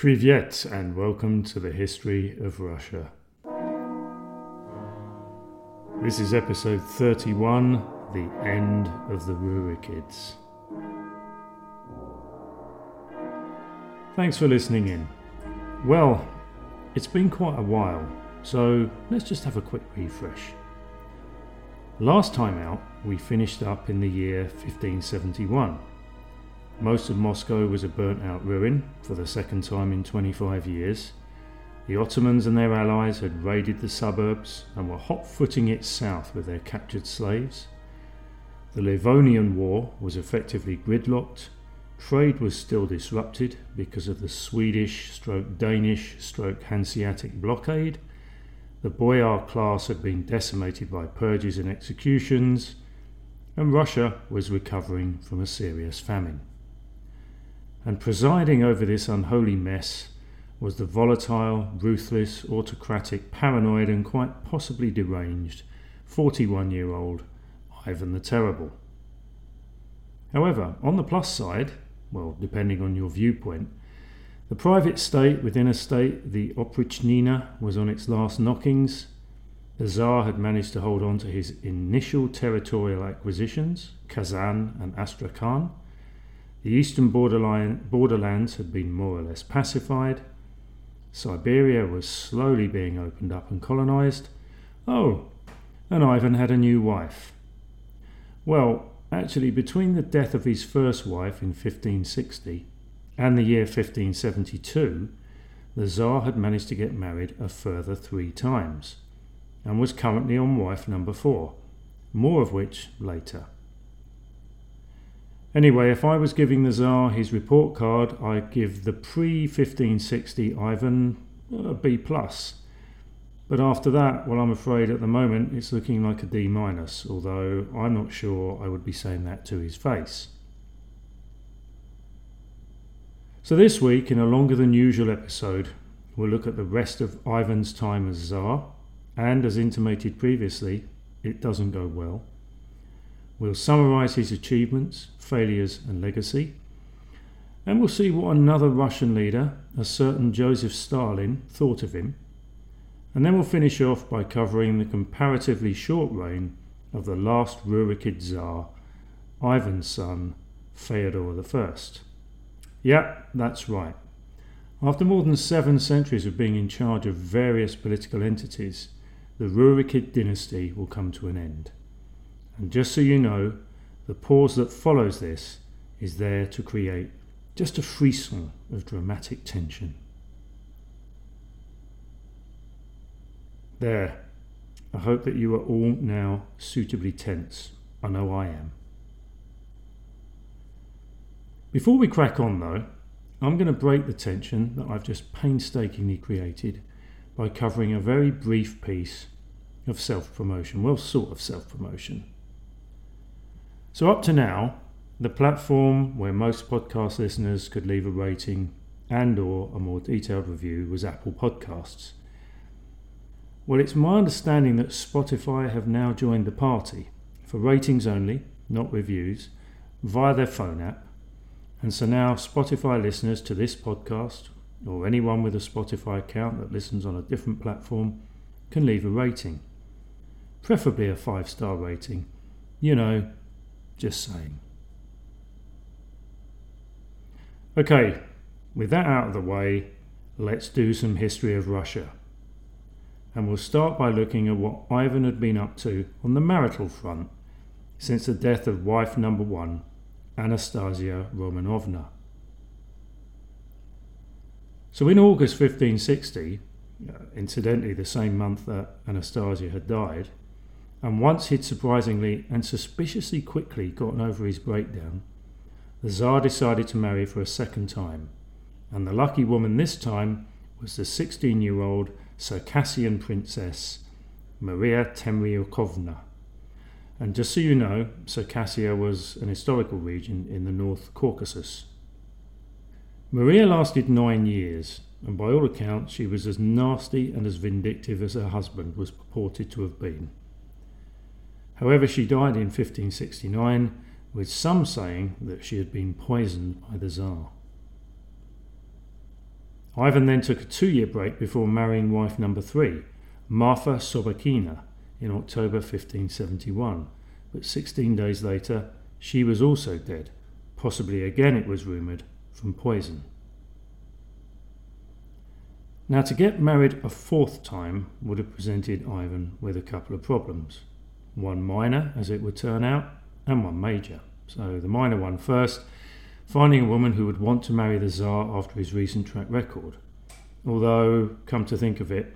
Privyet and welcome to the history of Russia. This is episode 31 The End of the Rurikids. Thanks for listening in. Well, it's been quite a while, so let's just have a quick refresh. Last time out, we finished up in the year 1571. Most of Moscow was a burnt out ruin for the second time in 25 years. The Ottomans and their allies had raided the suburbs and were hot footing it south with their captured slaves. The Livonian War was effectively gridlocked. Trade was still disrupted because of the Swedish stroke Danish stroke Hanseatic blockade. The boyar class had been decimated by purges and executions, and Russia was recovering from a serious famine and presiding over this unholy mess was the volatile, ruthless, autocratic, paranoid, and quite possibly deranged 41 year old Ivan the Terrible. However, on the plus side, well, depending on your viewpoint, the private state within a state, the Oprichnina, was on its last knockings. The Tsar had managed to hold on to his initial territorial acquisitions, Kazan and Astrakhan, the eastern borderlands had been more or less pacified. Siberia was slowly being opened up and colonized. Oh, and Ivan had a new wife. Well, actually, between the death of his first wife in 1560 and the year 1572, the Tsar had managed to get married a further three times and was currently on wife number four, more of which later. Anyway, if I was giving the Tsar his report card, I'd give the pre 1560 Ivan a B plus. But after that, well, I'm afraid at the moment it's looking like a D minus, although I'm not sure I would be saying that to his face. So this week, in a longer than usual episode, we'll look at the rest of Ivan's time as Tsar, and as intimated previously, it doesn't go well. We'll summarise his achievements, failures, and legacy. And we'll see what another Russian leader, a certain Joseph Stalin, thought of him. And then we'll finish off by covering the comparatively short reign of the last Rurikid Tsar, Ivan's son, Feodor I. Yeah, that's right. After more than seven centuries of being in charge of various political entities, the Rurikid dynasty will come to an end. And just so you know, the pause that follows this is there to create just a frisson of dramatic tension. There. I hope that you are all now suitably tense. I know I am. Before we crack on, though, I'm going to break the tension that I've just painstakingly created by covering a very brief piece of self promotion. Well, sort of self promotion. So, up to now, the platform where most podcast listeners could leave a rating and or a more detailed review was Apple Podcasts. Well, it's my understanding that Spotify have now joined the party for ratings only, not reviews, via their phone app. And so now Spotify listeners to this podcast, or anyone with a Spotify account that listens on a different platform, can leave a rating. Preferably a five star rating. You know, just saying. Okay, with that out of the way, let's do some history of Russia. And we'll start by looking at what Ivan had been up to on the marital front since the death of wife number one, Anastasia Romanovna. So in August 1560, uh, incidentally the same month that Anastasia had died, and once he'd surprisingly and suspiciously quickly gotten over his breakdown, the Tsar decided to marry for a second time, and the lucky woman this time was the 16 year old Circassian princess Maria Temryukovna. And just so you know, Circassia was an historical region in the North Caucasus. Maria lasted nine years, and by all accounts, she was as nasty and as vindictive as her husband was purported to have been. However, she died in 1569 with some saying that she had been poisoned by the Tsar. Ivan then took a two year break before marrying wife number three, Marfa Sobakina, in October 1571, but 16 days later she was also dead, possibly again, it was rumoured, from poison. Now, to get married a fourth time would have presented Ivan with a couple of problems. One minor, as it would turn out, and one major. So the minor one first, finding a woman who would want to marry the Tsar after his recent track record. Although, come to think of it,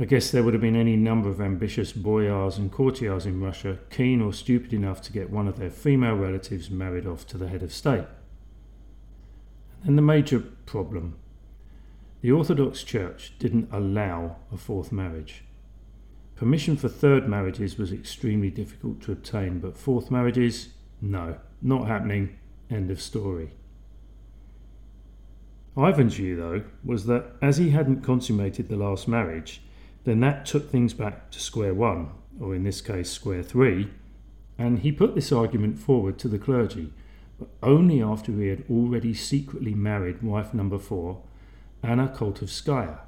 I guess there would have been any number of ambitious boyars and courtiers in Russia keen or stupid enough to get one of their female relatives married off to the head of state. And the major problem the Orthodox Church didn't allow a fourth marriage. Permission for third marriages was extremely difficult to obtain, but fourth marriages, no, not happening. End of story. Ivan's view, though, was that as he hadn't consummated the last marriage, then that took things back to square one, or in this case, square three, and he put this argument forward to the clergy, but only after he had already secretly married wife number four, Anna Koltovskaya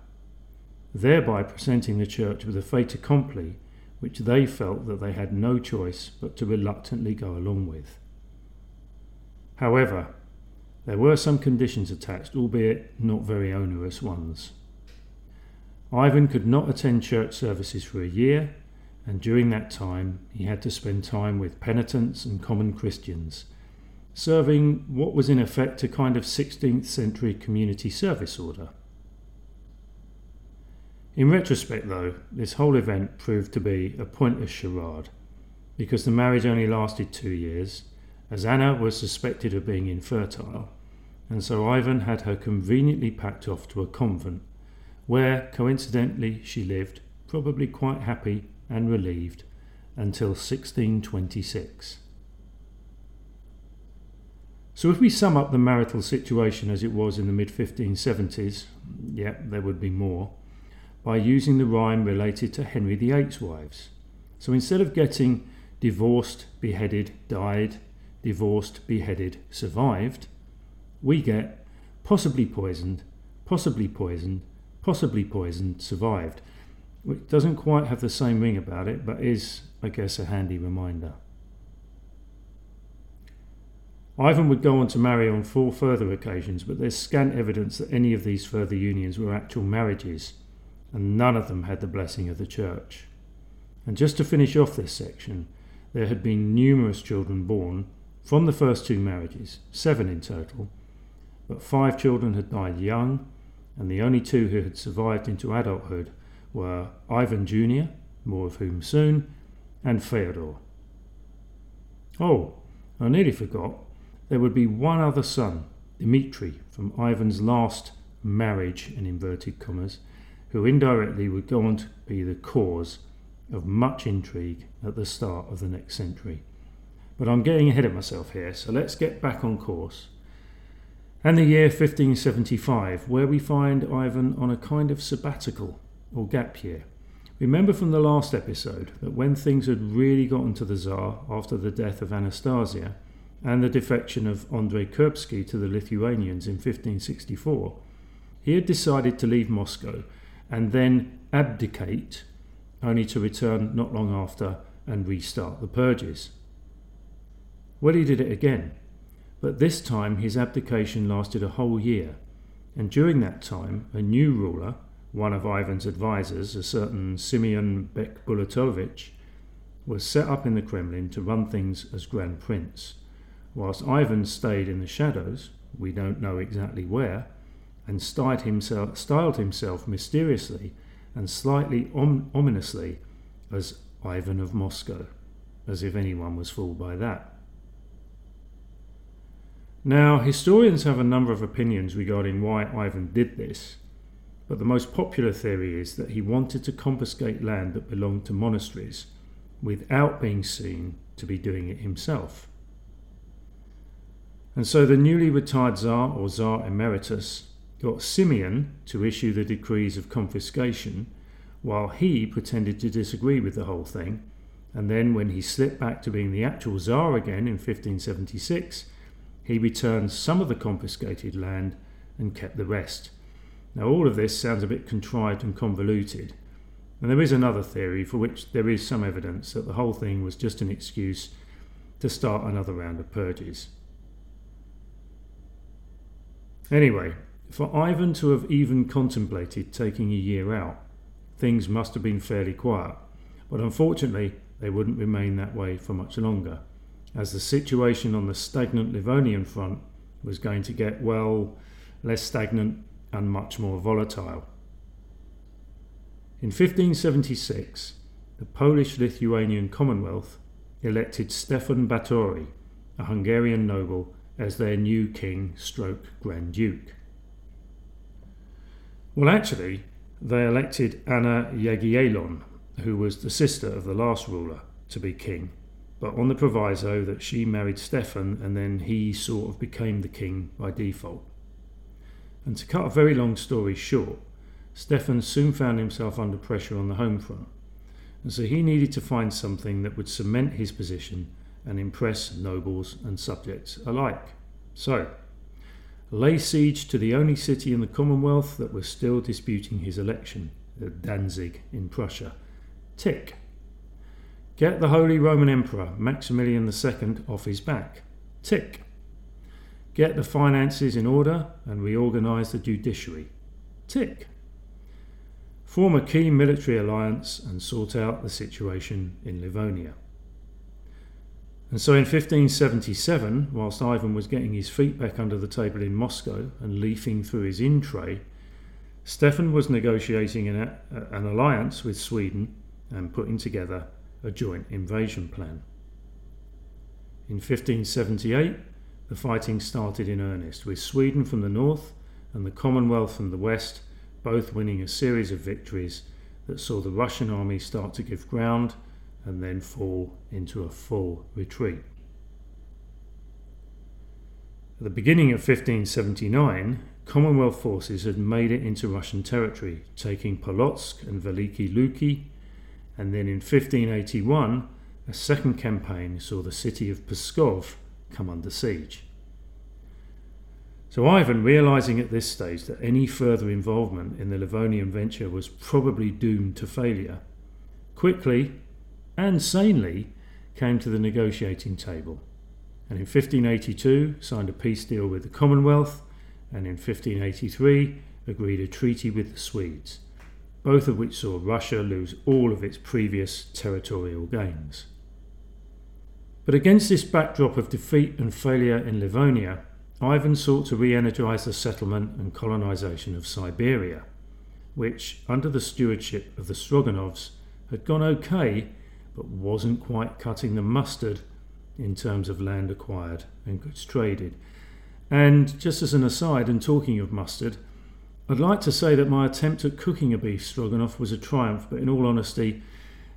thereby presenting the church with a fait accompli which they felt that they had no choice but to reluctantly go along with. However, there were some conditions attached, albeit not very onerous ones. Ivan could not attend church services for a year, and during that time he had to spend time with penitents and common Christians, serving what was in effect a kind of 16th century community service order. In retrospect, though, this whole event proved to be a pointless charade, because the marriage only lasted two years, as Anna was suspected of being infertile, and so Ivan had her conveniently packed off to a convent, where, coincidentally, she lived, probably quite happy and relieved, until 1626. So, if we sum up the marital situation as it was in the mid 1570s, yeah, there would be more by using the rhyme related to Henry VIII's wives. So instead of getting divorced, beheaded, died, divorced, beheaded, survived, we get possibly poisoned, possibly poisoned, possibly poisoned, survived, which doesn't quite have the same ring about it, but is, I guess, a handy reminder. Ivan would go on to marry on four further occasions, but there's scant evidence that any of these further unions were actual marriages and none of them had the blessing of the church. And just to finish off this section, there had been numerous children born from the first two marriages, seven in total, but five children had died young, and the only two who had survived into adulthood were Ivan Jr., more of whom soon, and Feodor. Oh, I nearly forgot, there would be one other son, Dmitri, from Ivan's last marriage, in inverted commas, who indirectly would go on to be the cause of much intrigue at the start of the next century. But I'm getting ahead of myself here, so let's get back on course. And the year 1575, where we find Ivan on a kind of sabbatical or gap year. Remember from the last episode that when things had really gotten to the Tsar after the death of Anastasia and the defection of Andrei Kurbsky to the Lithuanians in 1564, he had decided to leave Moscow and then abdicate, only to return not long after and restart the purges. Well, he did it again, but this time his abdication lasted a whole year, and during that time a new ruler, one of Ivan's advisers, a certain Simeon Bekbulatovich, was set up in the Kremlin to run things as Grand Prince, whilst Ivan stayed in the shadows, we don't know exactly where, and styled himself, styled himself mysteriously and slightly om- ominously as Ivan of Moscow, as if anyone was fooled by that. Now, historians have a number of opinions regarding why Ivan did this, but the most popular theory is that he wanted to confiscate land that belonged to monasteries without being seen to be doing it himself. And so the newly retired Tsar or Tsar Emeritus got Simeon to issue the decrees of confiscation, while he pretended to disagree with the whole thing. And then, when he slipped back to being the actual Tsar again in 1576, he returned some of the confiscated land and kept the rest. Now, all of this sounds a bit contrived and convoluted, and there is another theory for which there is some evidence that the whole thing was just an excuse to start another round of purges. Anyway, for Ivan to have even contemplated taking a year out, things must have been fairly quiet, but unfortunately they wouldn't remain that way for much longer, as the situation on the stagnant Livonian front was going to get, well, less stagnant and much more volatile. In 1576, the Polish Lithuanian Commonwealth elected Stefan Batory, a Hungarian noble, as their new king stroke Grand Duke. Well, actually, they elected Anna Jagiellon, who was the sister of the last ruler, to be king, but on the proviso that she married Stefan and then he sort of became the king by default. And to cut a very long story short, Stefan soon found himself under pressure on the home front, and so he needed to find something that would cement his position and impress nobles and subjects alike. So, lay siege to the only city in the Commonwealth that was still disputing his election, Danzig in Prussia. Tick. Get the Holy Roman Emperor Maximilian II off his back. Tick. Get the finances in order and reorganise the judiciary. Tick. Form a key military alliance and sort out the situation in Livonia. And so in 1577, whilst Ivan was getting his feet back under the table in Moscow and leafing through his in tray, Stefan was negotiating an, an alliance with Sweden and putting together a joint invasion plan. In 1578, the fighting started in earnest, with Sweden from the north and the Commonwealth from the west both winning a series of victories that saw the Russian army start to give ground and then fall into a full retreat. At the beginning of 1579, Commonwealth forces had made it into Russian territory, taking Polotsk and Veliki Luki, and then in 1581, a second campaign saw the city of Pskov come under siege. So Ivan, realizing at this stage that any further involvement in the Livonian venture was probably doomed to failure, quickly and sanely came to the negotiating table, and in 1582 signed a peace deal with the Commonwealth, and in 1583 agreed a treaty with the Swedes, both of which saw Russia lose all of its previous territorial gains. But against this backdrop of defeat and failure in Livonia, Ivan sought to re energize the settlement and colonization of Siberia, which, under the stewardship of the Stroganovs, had gone okay but wasn't quite cutting the mustard in terms of land acquired and goods traded. And just as an aside, and talking of mustard, I'd like to say that my attempt at cooking a beef stroganoff was a triumph, but in all honesty,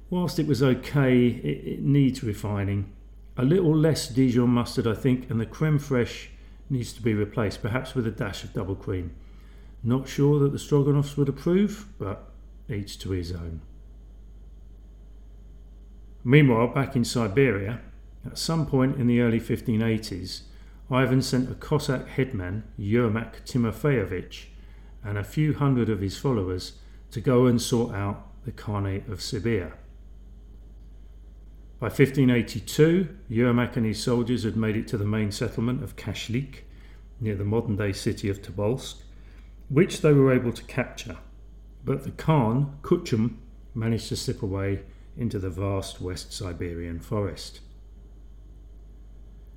whilst it was okay, it, it needs refining a little less Dijon mustard, I think, and the creme fraiche needs to be replaced, perhaps with a dash of double cream. Not sure that the Stroganoffs would approve, but each to his own. Meanwhile, back in Siberia, at some point in the early 1580s, Ivan sent a Cossack headman, Yermak Timofeyevich, and a few hundred of his followers to go and sort out the Khanate of Sibir. By 1582, Yermak and his soldiers had made it to the main settlement of Kashlik, near the modern day city of Tobolsk, which they were able to capture. But the Khan, Kuchum, managed to slip away into the vast West Siberian forest.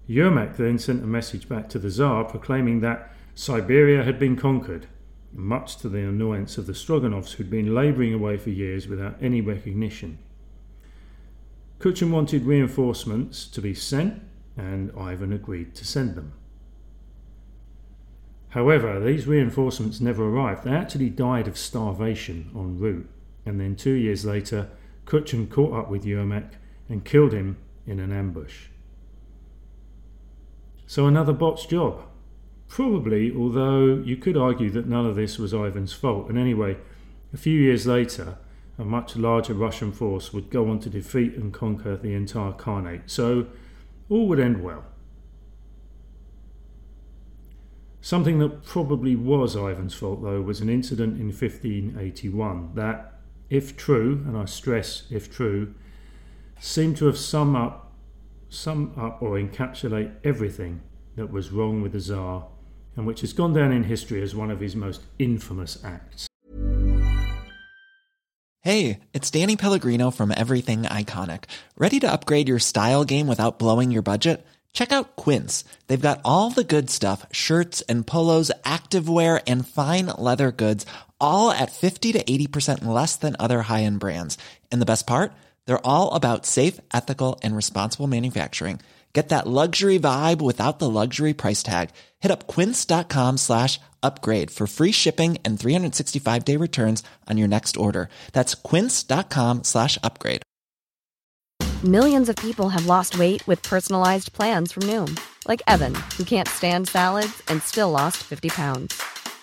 Yermak then sent a message back to the Tsar proclaiming that Siberia had been conquered, much to the annoyance of the Stroganovs who'd been labouring away for years without any recognition. Kuchum wanted reinforcements to be sent, and Ivan agreed to send them. However, these reinforcements never arrived. They actually died of starvation en route, and then two years later, Kuchum caught up with Yermak and killed him in an ambush. So another botched job. Probably, although you could argue that none of this was Ivan's fault. And anyway, a few years later, a much larger Russian force would go on to defeat and conquer the entire Khanate. So all would end well. Something that probably was Ivan's fault, though, was an incident in 1581 that, if true, and I stress if true, seem to have sum up, sum up or encapsulate everything that was wrong with the Tsar, and which has gone down in history as one of his most infamous acts. Hey, it's Danny Pellegrino from Everything Iconic. Ready to upgrade your style game without blowing your budget? Check out Quince. They've got all the good stuff shirts and polos, activewear, and fine leather goods, all at 50 to 80% less than other high end brands. And the best part? They're all about safe, ethical, and responsible manufacturing. Get that luxury vibe without the luxury price tag. Hit up quince.com slash upgrade for free shipping and 365 day returns on your next order. That's quince.com slash upgrade. Millions of people have lost weight with personalized plans from Noom, like Evan, who can't stand salads and still lost 50 pounds.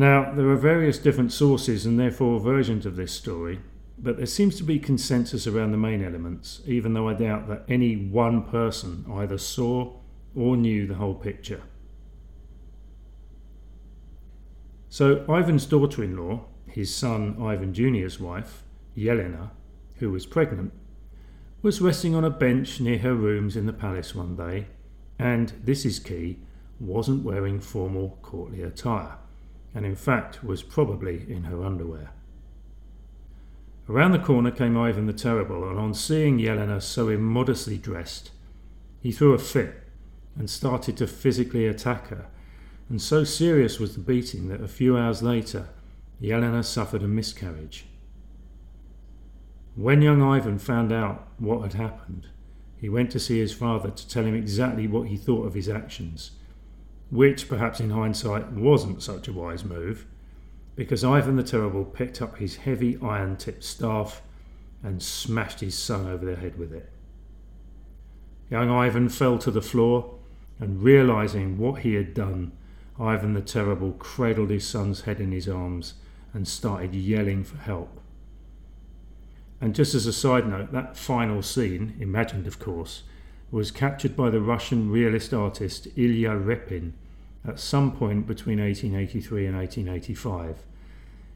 Now, there are various different sources and therefore versions of this story, but there seems to be consensus around the main elements, even though I doubt that any one person either saw or knew the whole picture. So, Ivan's daughter in law, his son Ivan Jr.'s wife, Yelena, who was pregnant, was resting on a bench near her rooms in the palace one day, and, this is key, wasn't wearing formal courtly attire, and in fact was probably in her underwear. Around the corner came Ivan the Terrible, and on seeing Yelena so immodestly dressed, he threw a fit and started to physically attack her. And so serious was the beating that a few hours later, Yelena suffered a miscarriage. When young Ivan found out what had happened, he went to see his father to tell him exactly what he thought of his actions, which perhaps in hindsight wasn't such a wise move, because Ivan the Terrible picked up his heavy iron tipped staff and smashed his son over the head with it. Young Ivan fell to the floor, and realizing what he had done, Ivan the Terrible cradled his son's head in his arms and started yelling for help. And just as a side note, that final scene, imagined of course, was captured by the Russian realist artist Ilya Repin at some point between 1883 and 1885.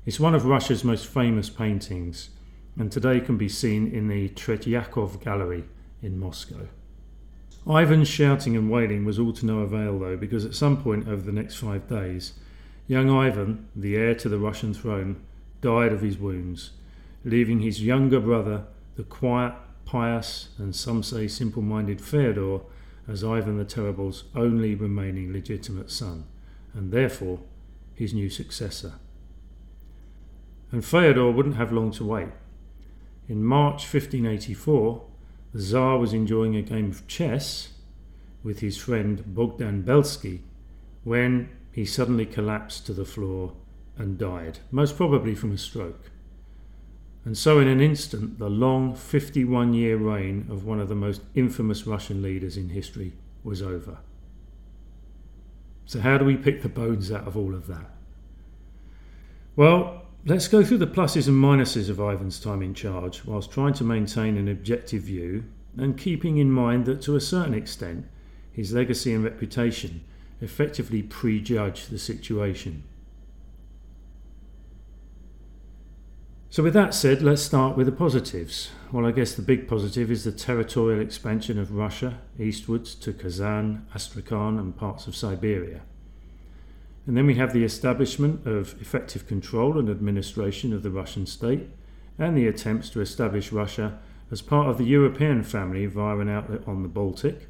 It's one of Russia's most famous paintings and today can be seen in the Tretyakov Gallery in Moscow. Ivan's shouting and wailing was all to no avail, though, because at some point over the next five days, young Ivan, the heir to the Russian throne, died of his wounds, leaving his younger brother, the quiet, pious, and some say simple minded Feodor, as Ivan the Terrible's only remaining legitimate son, and therefore his new successor. And Feodor wouldn't have long to wait. In March 1584, the Tsar was enjoying a game of chess with his friend Bogdan Belsky when he suddenly collapsed to the floor and died, most probably from a stroke. And so, in an instant, the long 51 year reign of one of the most infamous Russian leaders in history was over. So, how do we pick the bones out of all of that? Well, let's go through the pluses and minuses of Ivan's time in charge whilst trying to maintain an objective view and keeping in mind that to a certain extent his legacy and reputation effectively prejudge the situation. So, with that said, let's start with the positives. Well, I guess the big positive is the territorial expansion of Russia eastwards to Kazan, Astrakhan, and parts of Siberia. And then we have the establishment of effective control and administration of the Russian state, and the attempts to establish Russia as part of the European family via an outlet on the Baltic,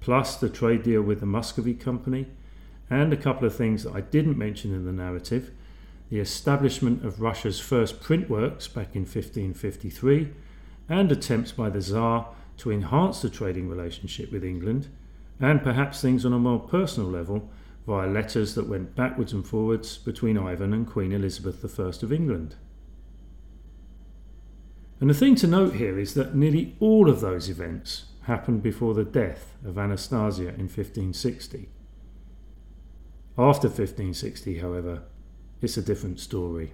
plus the trade deal with the Muscovy Company, and a couple of things that I didn't mention in the narrative the establishment of Russia's first print works back in 1553, and attempts by the Tsar to enhance the trading relationship with England, and perhaps things on a more personal level via letters that went backwards and forwards between Ivan and Queen Elizabeth I of England. And the thing to note here is that nearly all of those events happened before the death of Anastasia in 1560. After 1560, however, it's a different story.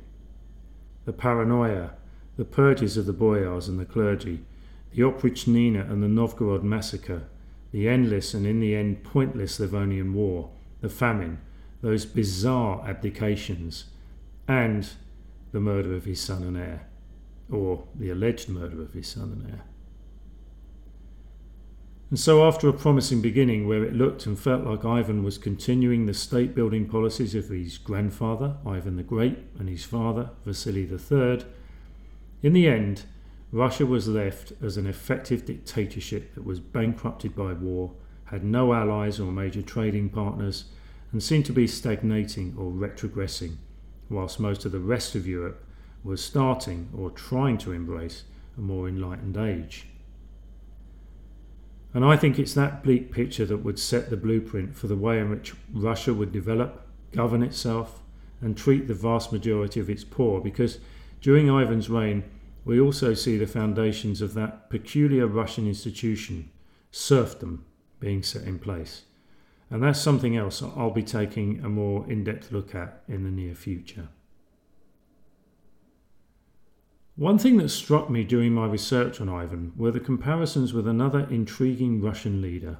The paranoia, the purges of the boyars and the clergy, the Oprichnina and the Novgorod massacre, the endless and in the end pointless Livonian War, the famine, those bizarre abdications, and the murder of his son and heir, or the alleged murder of his son and heir. And so, after a promising beginning where it looked and felt like Ivan was continuing the state building policies of his grandfather, Ivan the Great, and his father, Vasily III, in the end, Russia was left as an effective dictatorship that was bankrupted by war, had no allies or major trading partners, and seemed to be stagnating or retrogressing, whilst most of the rest of Europe was starting or trying to embrace a more enlightened age. And I think it's that bleak picture that would set the blueprint for the way in which Russia would develop, govern itself, and treat the vast majority of its poor, because during Ivan's reign, we also see the foundations of that peculiar Russian institution, serfdom, being set in place. And that's something else I'll be taking a more in depth look at in the near future. One thing that struck me during my research on Ivan were the comparisons with another intriguing Russian leader,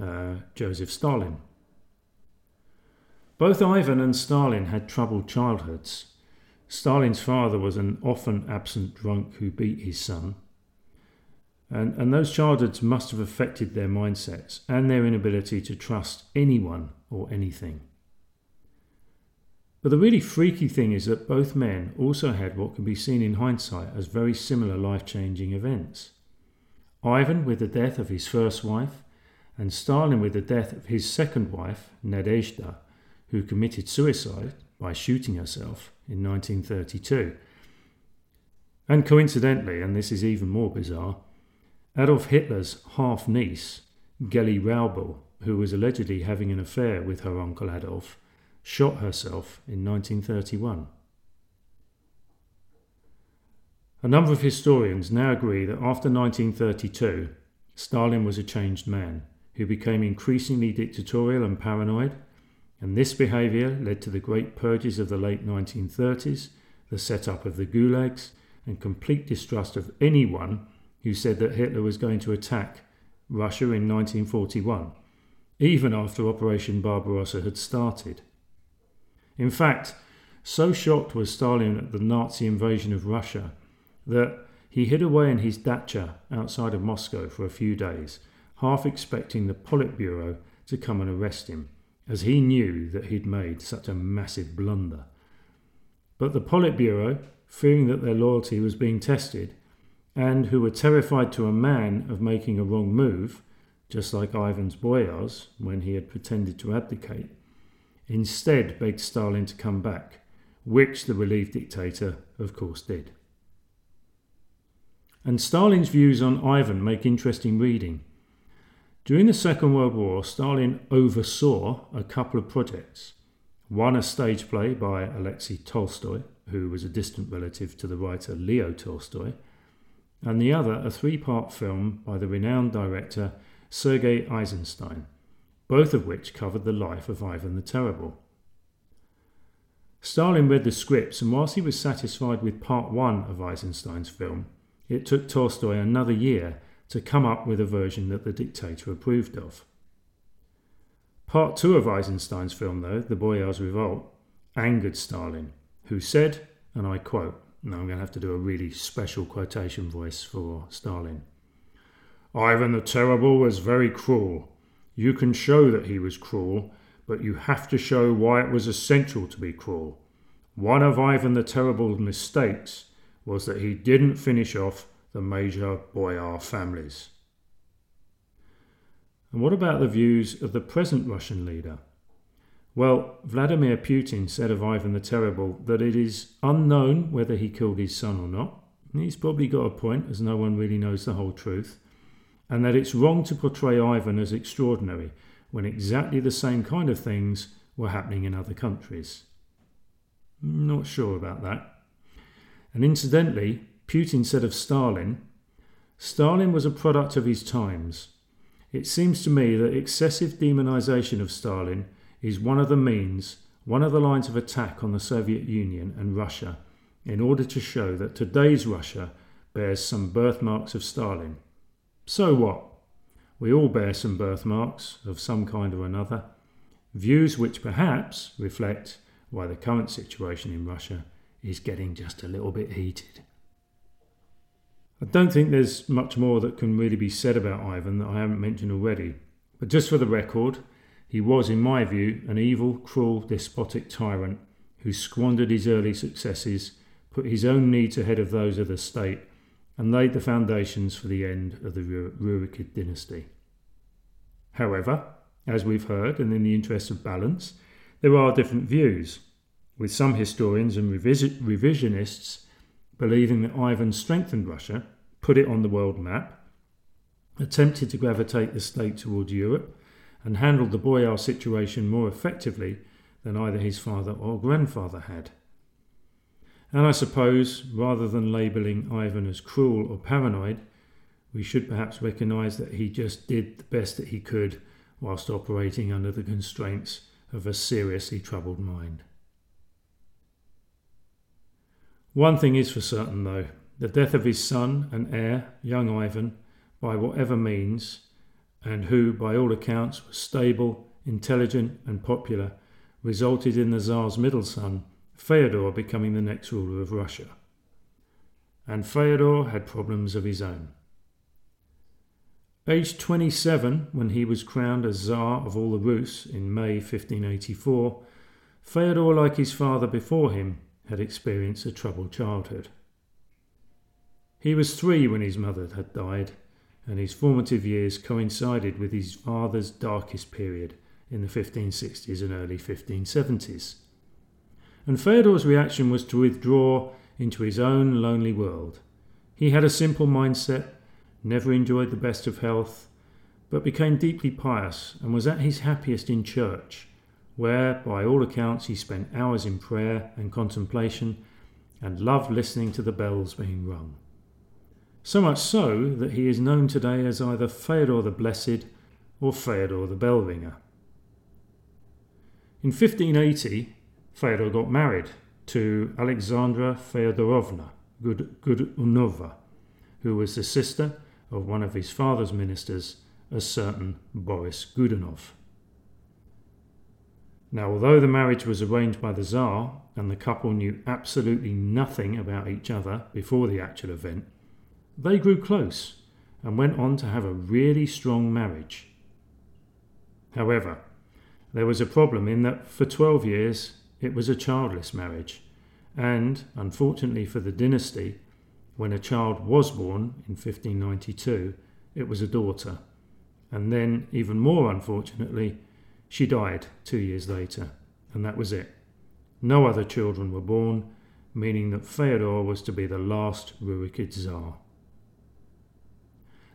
uh, Joseph Stalin. Both Ivan and Stalin had troubled childhoods. Stalin's father was an often absent drunk who beat his son. And, and those childhoods must have affected their mindsets and their inability to trust anyone or anything. But the really freaky thing is that both men also had what can be seen in hindsight as very similar life changing events. Ivan with the death of his first wife, and Stalin with the death of his second wife, Nadezhda, who committed suicide by shooting herself in 1932. And coincidentally, and this is even more bizarre, Adolf Hitler's half niece, Geli Raubal, who was allegedly having an affair with her uncle Adolf, shot herself in 1931. A number of historians now agree that after 1932, Stalin was a changed man who became increasingly dictatorial and paranoid, and this behaviour led to the great purges of the late 1930s, the setup of the gulags, and complete distrust of anyone who said that Hitler was going to attack Russia in 1941, even after Operation Barbarossa had started. In fact, so shocked was Stalin at the Nazi invasion of Russia that he hid away in his dacha outside of Moscow for a few days, half expecting the Politburo to come and arrest him, as he knew that he'd made such a massive blunder. But the Politburo, fearing that their loyalty was being tested, and who were terrified to a man of making a wrong move, just like Ivan's boyars when he had pretended to abdicate, instead begged Stalin to come back, which the relieved dictator, of course, did. And Stalin's views on Ivan make interesting reading. During the Second World War, Stalin oversaw a couple of projects. One, a stage play by Alexei Tolstoy, who was a distant relative to the writer Leo Tolstoy, and the other, a three part film by the renowned director Sergei Eisenstein, both of which covered the life of Ivan the Terrible. Stalin read the scripts, and whilst he was satisfied with part one of Eisenstein's film, it took Tolstoy another year to come up with a version that the dictator approved of. Part two of Eisenstein's film, though, The Boyar's Revolt, angered Stalin, who said, and I quote, now I'm going to have to do a really special quotation voice for Stalin. Ivan the Terrible was very cruel. You can show that he was cruel, but you have to show why it was essential to be cruel. One of Ivan the Terrible's mistakes was that he didn't finish off the major boyar families. And what about the views of the present Russian leader? Well, Vladimir Putin said of Ivan the Terrible that it is unknown whether he killed his son or not. He's probably got a point, as no one really knows the whole truth. And that it's wrong to portray Ivan as extraordinary when exactly the same kind of things were happening in other countries. Not sure about that. And incidentally, Putin said of Stalin Stalin was a product of his times. It seems to me that excessive demonization of Stalin is one of the means, one of the lines of attack on the Soviet Union and Russia in order to show that today's Russia bears some birthmarks of Stalin. So what? We all bear some birthmarks of some kind or another, views which perhaps reflect why the current situation in Russia is getting just a little bit heated. I don't think there's much more that can really be said about Ivan that I haven't mentioned already, but just for the record, he was, in my view, an evil, cruel, despotic tyrant who squandered his early successes, put his own needs ahead of those of the state, and laid the foundations for the end of the Rurikid dynasty. However, as we've heard, and in the interest of balance, there are different views, with some historians and revisionists believing that Ivan strengthened Russia, put it on the world map, attempted to gravitate the state toward Europe, and handled the boyar situation more effectively than either his father or grandfather had. And I suppose, rather than labelling Ivan as cruel or paranoid, we should perhaps recognise that he just did the best that he could whilst operating under the constraints of a seriously troubled mind. One thing is for certain, though the death of his son and heir, young Ivan, by whatever means, and who, by all accounts, was stable, intelligent, and popular, resulted in the Tsar's middle son, Fyodor, becoming the next ruler of Russia. And Feodor had problems of his own. Aged 27, when he was crowned as Tsar of all the Rus in May 1584, Feodor, like his father before him, had experienced a troubled childhood. He was three when his mother had died, and his formative years coincided with his father's darkest period in the 1560s and early 1570s. And Feodor's reaction was to withdraw into his own lonely world. He had a simple mindset, never enjoyed the best of health, but became deeply pious and was at his happiest in church, where, by all accounts, he spent hours in prayer and contemplation and loved listening to the bells being rung so much so that he is known today as either Feodor the Blessed or Feodor the Bell Ringer. In 1580, Fyodor got married to Alexandra Fyodorovna Godunova, who was the sister of one of his father's ministers, a certain Boris Godunov. Now, although the marriage was arranged by the Tsar and the couple knew absolutely nothing about each other before the actual event, they grew close and went on to have a really strong marriage. However, there was a problem in that for 12 years it was a childless marriage, and, unfortunately for the dynasty, when a child was born in 1592, it was a daughter, And then, even more unfortunately, she died two years later, and that was it. No other children were born, meaning that Feodor was to be the last Rurikid Tsar.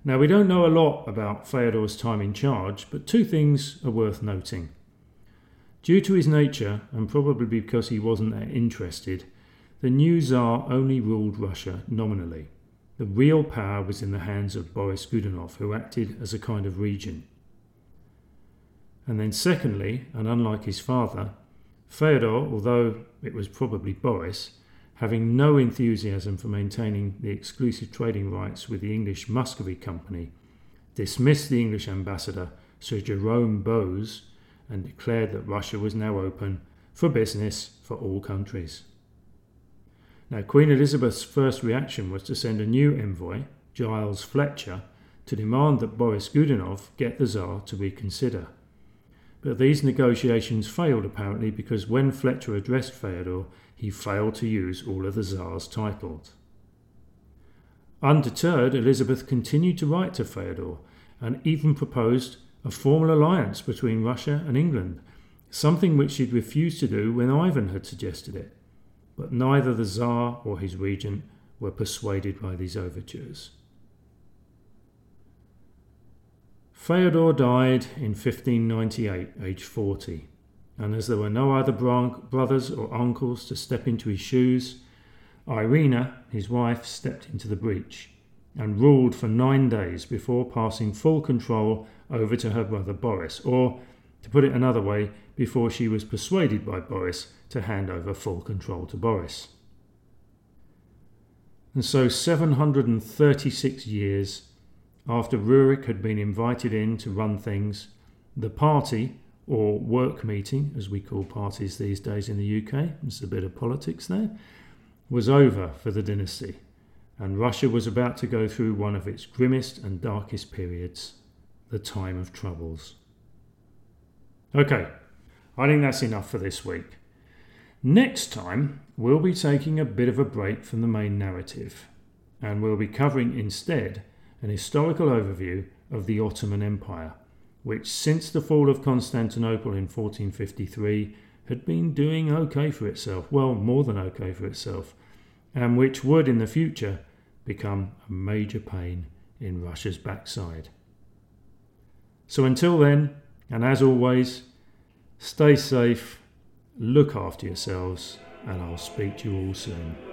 Now, we don't know a lot about Feodor's time in charge, but two things are worth noting. Due to his nature, and probably because he wasn't that interested, the new Tsar only ruled Russia nominally. The real power was in the hands of Boris Godunov, who acted as a kind of regent. And then, secondly, and unlike his father, Feodor, although it was probably Boris, having no enthusiasm for maintaining the exclusive trading rights with the English Muscovy Company, dismissed the English ambassador, Sir Jerome Bowes, and declared that Russia was now open for business for all countries. Now, Queen Elizabeth's first reaction was to send a new envoy, Giles Fletcher, to demand that Boris Godunov get the Tsar to reconsider. But these negotiations failed apparently because when Fletcher addressed Feodor, he failed to use all of the Tsar's titles. Undeterred, Elizabeth continued to write to Feodor and even proposed a formal alliance between Russia and England, something which she'd refused to do when Ivan had suggested it. But neither the Tsar or his regent were persuaded by these overtures. Feodor died in 1598, aged 40, and as there were no other brothers or uncles to step into his shoes, Irina, his wife, stepped into the breach and ruled for nine days before passing full control over to her brother Boris, or, to put it another way, before she was persuaded by Boris to hand over full control to Boris. And so, 736 years after Rurik had been invited in to run things, the party, or work meeting, as we call parties these days in the UK, there's a bit of politics there, was over for the dynasty, and Russia was about to go through one of its grimmest and darkest periods, the time of troubles. Okay, I think that's enough for this week. Next time, we'll be taking a bit of a break from the main narrative, and we'll be covering instead an historical overview of the Ottoman Empire, which since the fall of Constantinople in 1453 had been doing okay for itself, well, more than okay for itself, and which would in the future become a major pain in Russia's backside. So until then, and as always, stay safe, look after yourselves, and I'll speak to you all soon.